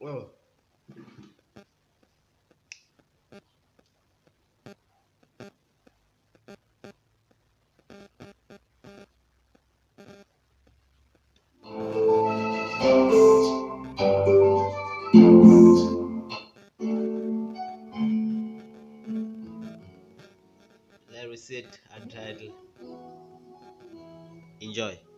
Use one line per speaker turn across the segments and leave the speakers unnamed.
Well, let me sit and title. Enjoy.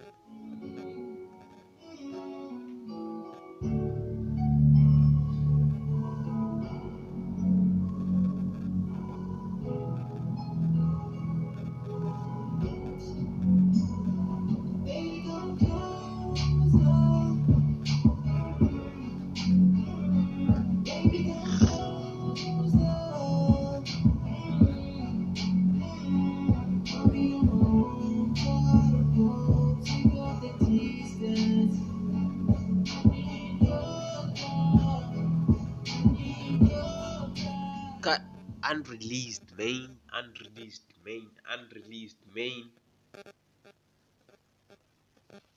Unreleased main, unreleased main, unreleased main,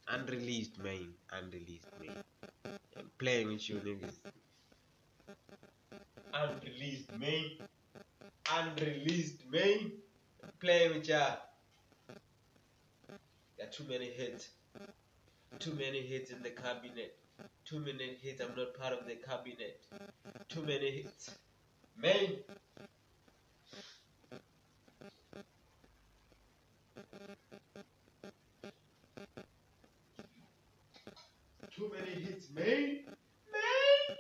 unreleased main, unreleased main. I'm playing with you niggas. Unreleased main, unreleased main. I'm playing with ya. Got too many hits. Too many hits in the cabinet. Too many hits. I'm not part of the cabinet. Too many hits. Main. Too many hits, main. Main.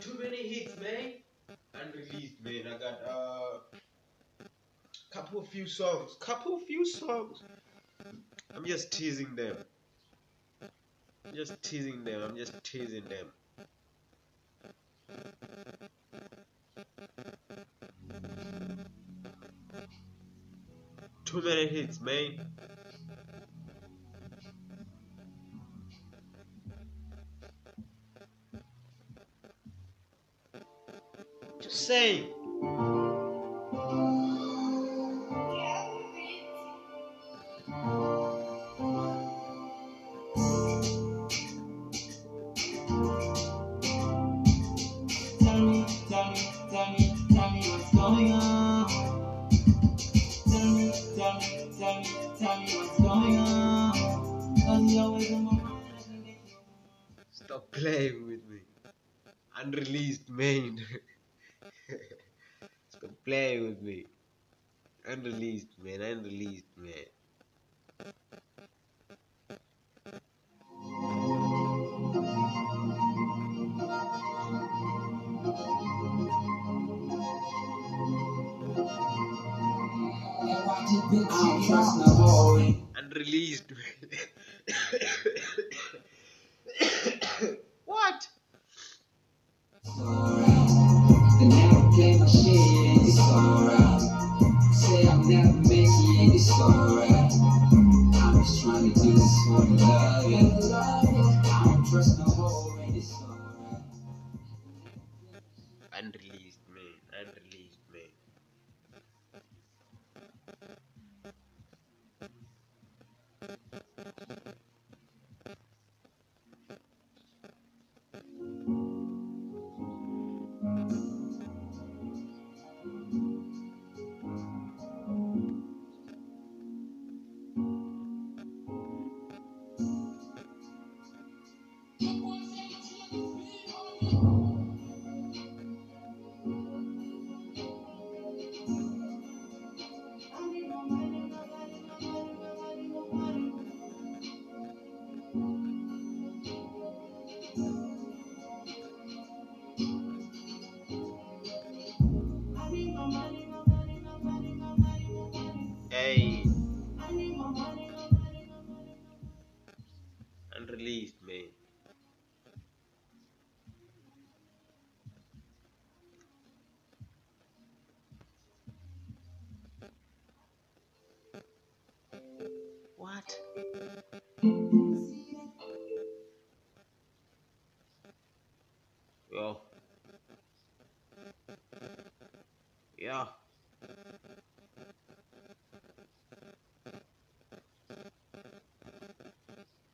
Too many hits, man. Unreleased, man. I got uh couple of few songs. Couple few songs. I'm just teasing them. I'm just teasing them. I'm just teasing them. Too many hits, man.
Tell me, tell me, tell me what's going on.
Playing with me. Unreleased main. Stop playing with me. Unreleased man, unreleased man.
I don't trust boy.
Unreleased man.
it's alright. I'm just trying to do this for the love, yeah. I don't trust no alright.
Unreleased É that. Yeah. Yeah.